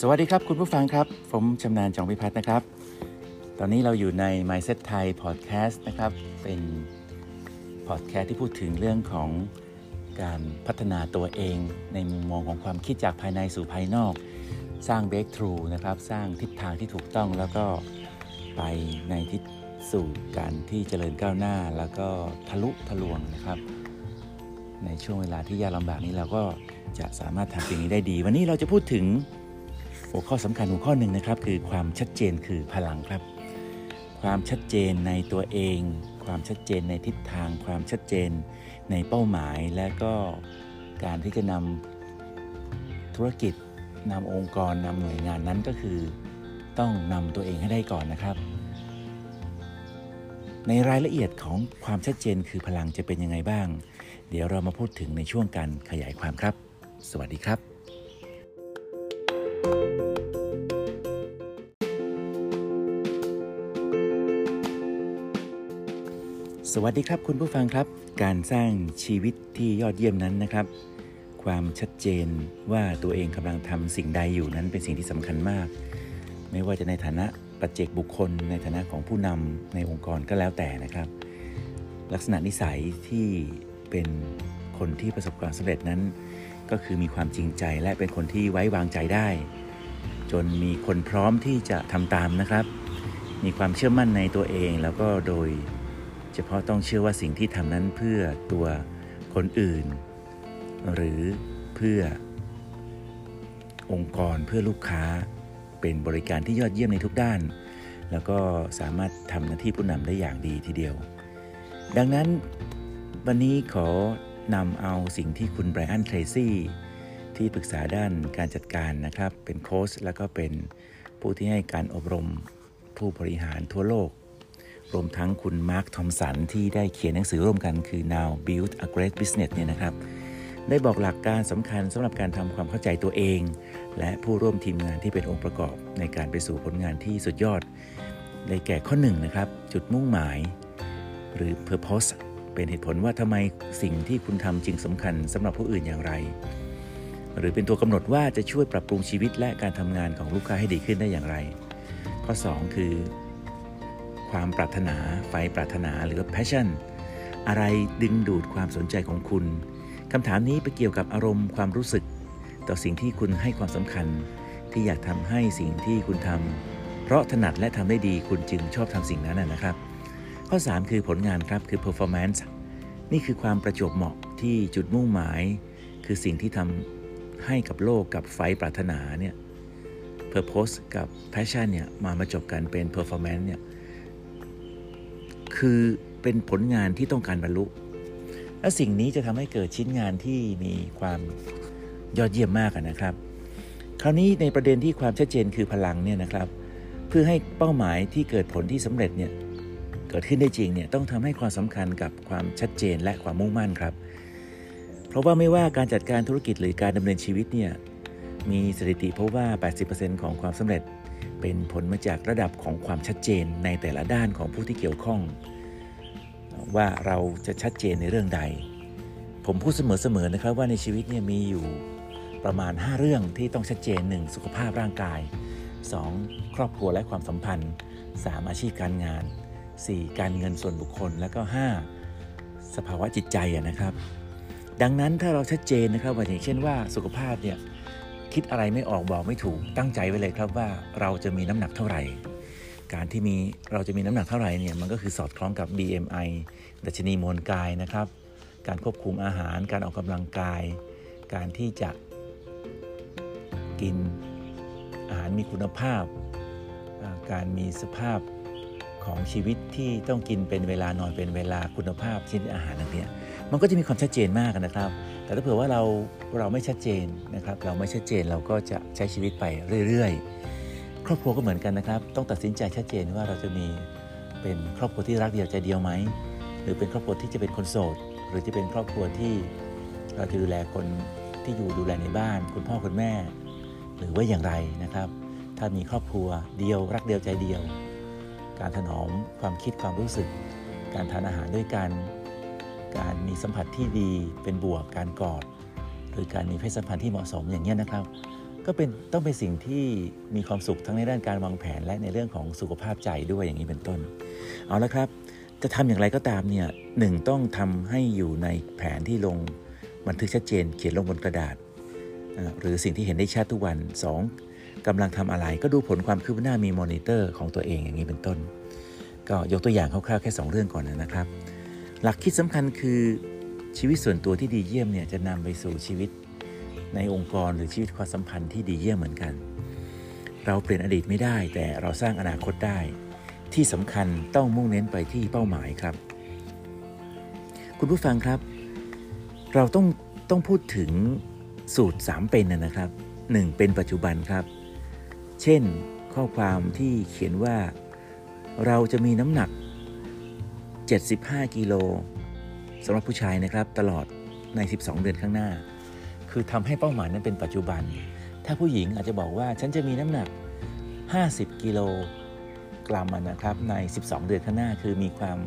สวัสดีครับคุณผู้ฟังครับ ผมชำนาญจองพิพัฒน์นะครับ ตอนนี้เราอยู่ใน Mindset Thai Podcast นะครับ เป็นพอดแคสต์ที่พูดถึงเรื่องของการพัฒนาตัวเอง ในมุมมองของความคิดจากภายในสู่ภายนอก สร้าง breakthrough นะครับ สร้างทิศทางที่ถูกต้องแล้วก็ไปในทิศสู่การที่เจริญก้าวหน้า แล้วก็ทะลุทะลวงนะครับ ในช่วงเวลาที่ยากลำบากนี้เราก็จะสามารถทำสิ่งนี้ได้ดี วันนี้เราจะพูดถึง หัวข้อสำคัญหัวข้อหนึ่งนะครับ คือความชัดเจนคือพลังครับ ความชัดเจนในตัวเอง ความชัดเจนในทิศทาง ความชัดเจนในเป้าหมาย และก็การที่จะนำธุรกิจนำองค์กรนำหน่วยงานนั้นก็คือต้องนำตัวเองให้ได้ก่อนนะครับในรายละเอียดของความชัดเจนคือพลังจะเป็นยังไงบ้าง เดี๋ยวเรามาพูดถึงในช่วงการขยายความครับ สวัสดีครับ สวัสดีครับคุณผู้ฟังครับ การสร้างชีวิตที่ยอดเยี่ยมนั้นนะครับ ความชัดเจนว่าตัวเองกำลังทำสิ่งใดอยู่นั้นเป็นสิ่งที่สำคัญมาก ไม่ว่าจะในฐานะปัจเจกบุคคล ในฐานะของผู้นำในองค์กรก็แล้วแต่นะครับ ลักษณะนิสัยที่เป็นคนที่ประสบความสำเร็จนั้น ก็คือมีความจริงใจและเป็นคนที่ไว้วางใจได้ จนมีคนพร้อมที่จะทำตามนะครับ มีความเชื่อมั่นในตัวเองแล้วก็โดย เฉพาะต้องเชื่อว่าสิ่งที่ทำนั้นเพื่อตัวคนอื่น หรือเพื่อองค์กรเพื่อลูกค้าเป็นบริการที่ยอดเยี่ยมในทุกด้าน แล้วก็สามารถทำหน้าที่ผู้นำได้อย่างดีทีเดียว ดังนั้นวันนี้ขอนำเอาสิ่งที่คุณไบรอันเทรซี่ที่ปรึกษาด้านการจัดการนะครับ เป็นโค้ชแล้วก็เป็นผู้ที่ให้การอบรมผู้บริหารทั่วโลก รวมทั้งคุณมาร์คทอมสันที่ได้เขียนหนังสือร่วมกันคือ Now Build a Great Business เนี่ยนะครับ ได้บอกหลักการสำคัญสำหรับการทำความเข้าใจตัวเอง และผู้ร่วมทีมงานที่เป็นองค์ประกอบในการไปสู่ผลงานที่สุดยอด ได้แก่ข้อหนึ่งนะครับ จุดมุ่งหมาย หรือ purpose เป็นเหตุผลว่าทำไมสิ่งที่คุณทำจึงสำคัญสำหรับผู้อื่นอย่างไร หรือเป็นตัวกำหนดว่าจะช่วยปรับปรุงชีวิตและการทำงานของลูกค้าให้ดีขึ้นได้อย่างไร ข้อ 2 คือ ความปรารถนาไฟปรารถนาหรือ passion อะไรดึงดูดความสนใจของคุณคำถามนี้ไปเกี่ยวกับอารมณ์ความรู้สึก ต่อสิ่งที่คุณให้ความสำคัญ ที่อยากทำให้สิ่งที่คุณทำเพราะถนัดและทำได้ดีคุณจึงชอบทำสิ่งนั้นนะครับ ข้อ 3 คือผลงานครับคือ performance นี่คือความประจวบเหมาะที่จุดมุ่งหมาย คือสิ่งที่ทำให้กับโลกกับไฟปรารถนาเนี่ย purpose กับ passion เนี่ยมามาจบกันเป็น performance เนี่ย คือเป็นผลงานที่ต้องการบรรลุ และสิ่งนี้จะทำให้เกิดชิ้นงานที่มีความยอดเยี่ยมมากนะครับ คราวนี้ในประเด็นที่ความชัดเจนคือพลังเนี่ยนะครับ เพื่อให้เป้าหมายที่เกิดผลที่สำเร็จเนี่ยเกิดขึ้นได้จริงเนี่ยต้องทำให้ความสำคัญกับความชัดเจนและความมุ่งมั่นครับ เพราะว่าไม่ว่าการจัดการธุรกิจหรือการดำเนินชีวิตเนี่ยมีสถิติพบว่า 80%ของความสำเร็จ เป็นผลมาจากระดับของความชัดเจนในแต่ละด้านของผู้ที่เกี่ยวข้อง ว่าเราจะชัดเจนในเรื่องใด ผมพูดเสมอๆนะครับว่าในชีวิตเนี่ยมีอยู่ประมาณ 5 เรื่องที่ต้องชัดเจน 1. สุขภาพร่างกาย 2. ครอบครัวและความสัมพันธ์ 3. อาชีพการงาน 4. การเงินส่วนบุคคล แล้วก็ 5. สภาวะจิตใจอะนะครับ ดังนั้นถ้าเราชัดเจนนะครับว่าอย่างเช่นว่าสุขภาพเนี่ย คิดอะไรไม่ออกบอกไม่ถูกตั้งใจไว้เลยครับว่าเราจะมีน้ำหนักเท่าไหร่ การที่มีเราจะมีน้ำหนักเท่าไหร่เนี่ยมันก็คือสอดคล้องกับ BMI ดัชนีมวลกายนะครับ การควบคุมอาหาร การออกกำลังกาย การที่จะกินอาหารมีคุณภาพ การมีสภาพของชีวิตที่ต้องกินเป็นเวลานอนเป็นเวลาคุณภาพชิ้นอาหารต่างๆมันก็จะมีความชัดเจนมากนะครับ แต่ถ้าเผื่อว่าเราเราไม่ชัดเจนนะครับ เราไม่ชัดเจนเราก็จะใช้ชีวิตไปเรื่อยๆ ครอบครัวก็เหมือนกันนะครับ ต้องตัดสินใจชัดเจนว่าเราจะมีเป็นครอบครัวที่รักเดียวใจเดียวไหมหรือเป็นครอบครัวที่จะเป็นคนโสด หรือจะเป็นครอบครัวที่เราจะดูแลคนที่อยู่ดูแลในบ้าน คุณพ่อคุณแม่ หรือว่าอย่างไรนะครับ ถ้ามีครอบครัวเดียวรักเดียวใจเดียว การถนอมความคิดความรู้สึก การทานอาหารด้วยกัน การมีสัมผัสที่ดีเป็นบวกการกอด หรือการมีเพศสัมพันธ์ที่เหมาะสมอย่างนี้เนี่ยนะครับ ก็เป็นต้องเป็นสิ่งที่มีความสุขทั้งในด้านการวางแผนและในเรื่องของสุขภาพใจด้วยอย่างนี้เป็นต้น เอาละครับ จะทำอย่างไรก็ตามเนี่ยหนึ่งต้องทำให้อยู่ในแผนที่ลงบันทึกชัดเจน เขียนลงบนกระดาษ หรือสิ่งที่เห็นได้ชัดทุกวัน 2. กำลังทำอะไรก็ดูผลความคืบหน้ามีมอนิเตอร์ของตัวเองอย่างนี้เป็นต้น ก็ยกตัวอย่างคร่าวๆแค่ 2 เรื่องก่อนนะครับ หลักคิดสำคัญคือชีวิตส่วนตัวที่ดีเยี่ยมเนี่ยจะนำไปสู่ชีวิตในองค์กรหรือชีวิตความสัมพันธ์ที่ดีเยี่ยมเหมือนกัน เราเปลี่ยนอดีตไม่ได้ แต่เราสร้างอนาคตได้ ที่สำคัญต้องมุ่งเน้นไปที่เป้าหมายครับ คุณผู้ฟังครับ เราต้องต้องพูดถึงสูตร 3 เป็นนะครับ 1. เป็นปัจจุบันครับ เช่นข้อความที่เขียนว่า เราจะมีน้ำหนัก 75 กิโลสำหรับผู้ชายนะครับตลอดใน 12 เดือนข้างหน้า คือทำให้เป้าหมายนั้นเป็นปัจจุบัน ถ้าผู้หญิงอาจจะบอกว่าฉันจะมีน้ำหนัก 50 กิโลกรัมนะครับใน 12 เดือนข้างหน้า คือมีความ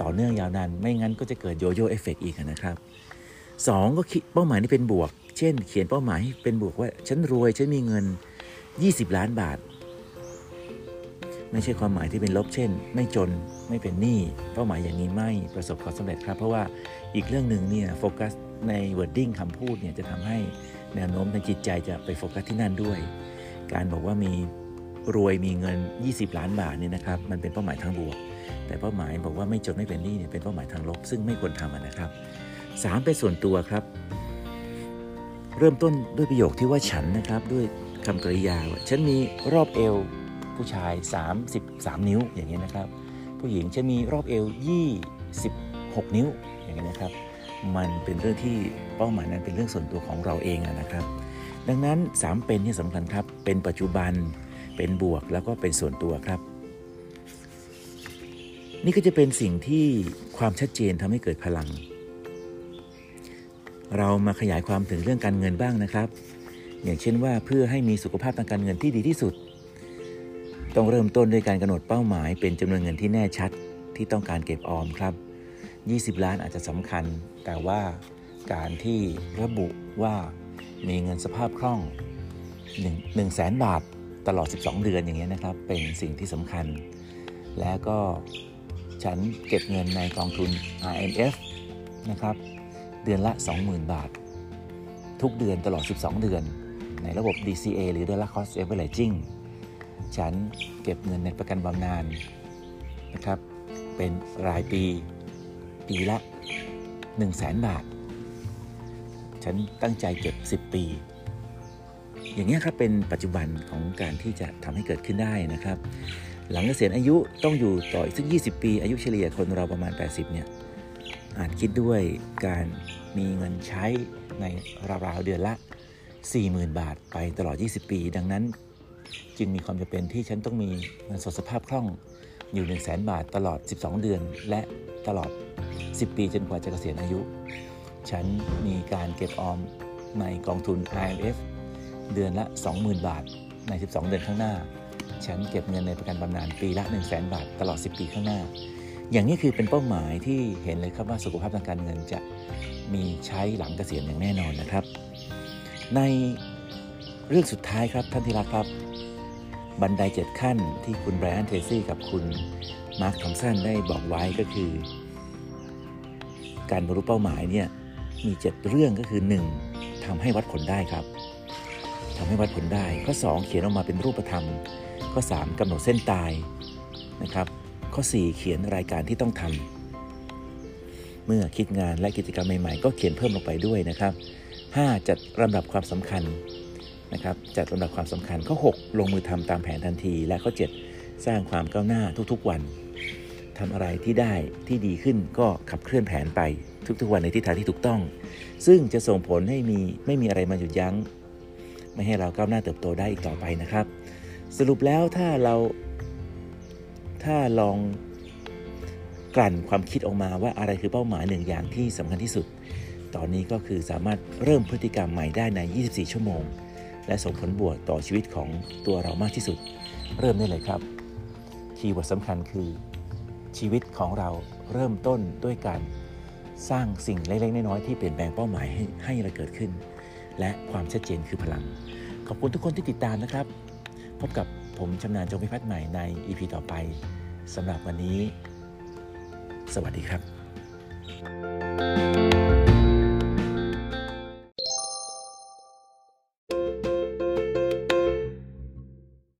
ต่อเนื่องยาวนาน ไม่งั้นก็จะเกิดโยโย่เอฟเฟกอีกนะครับ 2 ก็คิดเป้าหมายนี้เป็นบวก เช่น เขียนเป้าหมายเป็นบวกว่า ฉันรวยฉันมีเงิน 20 ล้านบาท ไม่ใช่ความหมายที่เป็นลบเช่น ไม่จนไม่เป็นหนี้เป้าหมายอย่างนี้ไม่ประสบความสำเร็จครับ เพราะว่าอีกเรื่องหนึ่งเนี่ยโฟกัสใน wording คำพูดเนี่ยจะทำให้แนวโน้มทางจิตใจจะไปโฟกัสที่นั่นด้วย การบอกว่ามีรวยมีเงิน 20 ล้านบาทเนี่ยนะครับมันเป็นเป้าหมายทางบวก แต่เป้าหมายบอกว่าไม่จนไม่เป็นหนี้เนี่ยเป็นเป้าหมายทางลบ ซึ่งไม่ควรทำนะครับ 3 เป็นส่วนตัวครับ เริ่มต้นด้วยประโยคที่ว่าฉันนะครับด้วยคำกริยาว่าฉันมีรอบเอว ผู้ชาย 33 นิ้วอย่างนี้นะครับ ผู้หญิงฉันมีรอบเอว 26 นิ้วอย่างนี้นะครับ มันเป็นเรื่องที่เป้าหมายนั้นเป็นเรื่องส่วนตัวของเราเองนะครับ ดังนั้น 3 เป็นที่สำคัญครับ เป็นปัจจุบัน เป็นบวกแล้วก็เป็นส่วนตัวครับ นี่ก็จะเป็นสิ่งที่ความชัดเจนทำให้เกิดพลัง เรามาขยายความถึงเรื่องการเงินบ้างนะครับอย่างเช่นว่าเพื่อให้มีสุขภาพทางการเงินที่ดีที่สุด ต้องเริ่มต้นด้วยการกำหนดเป้าหมาย เป็นจำนวนเงินที่แน่ชัดที่ต้องการเก็บออมครับ 20 ล้านอาจจะสำคัญ แต่ว่าการที่ระบุว่ามีเงินสภาพคล่อง1 1แสนบาทตลอด 12 เดือนอย่างเงี้ยนะครับ เป็นสิ่งที่สำคัญ แล้วก็ฉันเก็บเงินในกองทุน IMF นะครับ เดือนละ 20,000 บาท ทุกเดือนตลอด 12 เดือน ในระบบ DCA หรือ Dollar Cost Averaging ฉันเก็บเงินในประกันบำนาญนะครับ เป็นรายปีปีละ 1 0 0 0 0แสนบาท ฉันตั้งใจเก็บ 10 ปี อย่างนี้ครับเป็นปัจจุบันของการที่จะทำให้เกิดขึ้นได้นะครับ หลังเกษียณอายุต้องอยู่ต่ออีกสัก 20 ปี อายุเฉลี่ยคนเราประมาณ 80 เนี่ยอาจคิดด้วยการมีเงินใช้ในราวๆเดือนละ 40,000 บาทไปตลอด 20 ปี ดังนั้น จึงมีความจำเป็นที่ฉันต้องมีเงินสดสภาพคล่องอยู่ 1 0 0 0 0แสนบาทตลอด 12 เดือน และตลอด 10 ปีจนกว่าจะเกษียณอายุ ฉันมีการเก็บออมในกองทุน IMF เดือนละ 20,000 บาทใน 12 เดือนข้างหน้า ฉันเก็บเงินในประกันบำนาญปีละ 1 0 0 0 0แบาทตลอด 10 ปีข้างหน้า อย่างนี้คือเป็นเป้าหมายที่เห็นเลยครับว่าสุขภาพทางการเงินจะมีใช้หลังเกษียณอย่างแน่นอนนะครับ ในเรื่องสุดท้ายครับท่านที่รักครับ บันไดเจ็ดขั้นที่คุณไบรอันเทรซี่กับคุณมาร์คทอมสันได้บอกไว้ก็คือ การบรรลุเป้าหมายเนี่ยมี 7 เรื่องก็คือ 1. ทำให้วัดผลได้ครับทำให้วัดผลได้ ข้อ 2 เขียนออกมาเป็นรูปธรรม ข้อ 3กำหนดเส้นตายนะครับ ข้อ 4 เขียนรายการที่ต้องทำเมื่อคิดงานและกิจกรรมใหม่ๆ ก็เขียนเพิ่มลงไปด้วยนะครับ 5. จัดลำดับความสำคัญ นะครับจัดลำดับความสำคัญข้อ 6 ลงมือทำตามแผนทันที และข้อ 7 สร้างความก้าวหน้าทุกๆวันทำอะไรที่ได้ที่ดีขึ้นก็ขับเคลื่อนแผนไปทุกๆวันในทิศทางที่ถูกต้อง ซึ่งจะส่งผลให้มีไม่มีอะไรมาหยุดยัง้ง ไม่ให้เราก้าวหน้าเติบโตได้อีกต่อไปนะครับ สรุปแล้วถ้าเราถ้าลองกลั่นความคิดออกมาว่าอะไรคือเป้าหมายหนึ่งอย่างที่สำคัญที่สุด ตอนนี้ก็คือสามารถเริ่มพฤติกรรมใหม่ได้ใน 24 ชั่วโมง และส่งผลบวกต่อชีวิตของตัวเรามากที่สุด เริ่มได้เลยครับ คีย์เวิร์ดสำคัญคือ ชีวิตของเราเริ่มต้นด้วยการสร้างสิ่งเล็กๆน้อยๆที่เปลี่ยนแปลงเป้าหมายให้ให้เราเกิดขึ้น และความชัดเจนคือพลัง ขอบคุณทุกคนที่ติดตามนะครับ พบกับผมชำนาญจงพิพัฒน์ใหม่ใน EP ต่อไปสำหรับวันนี้ สวัสดีครับ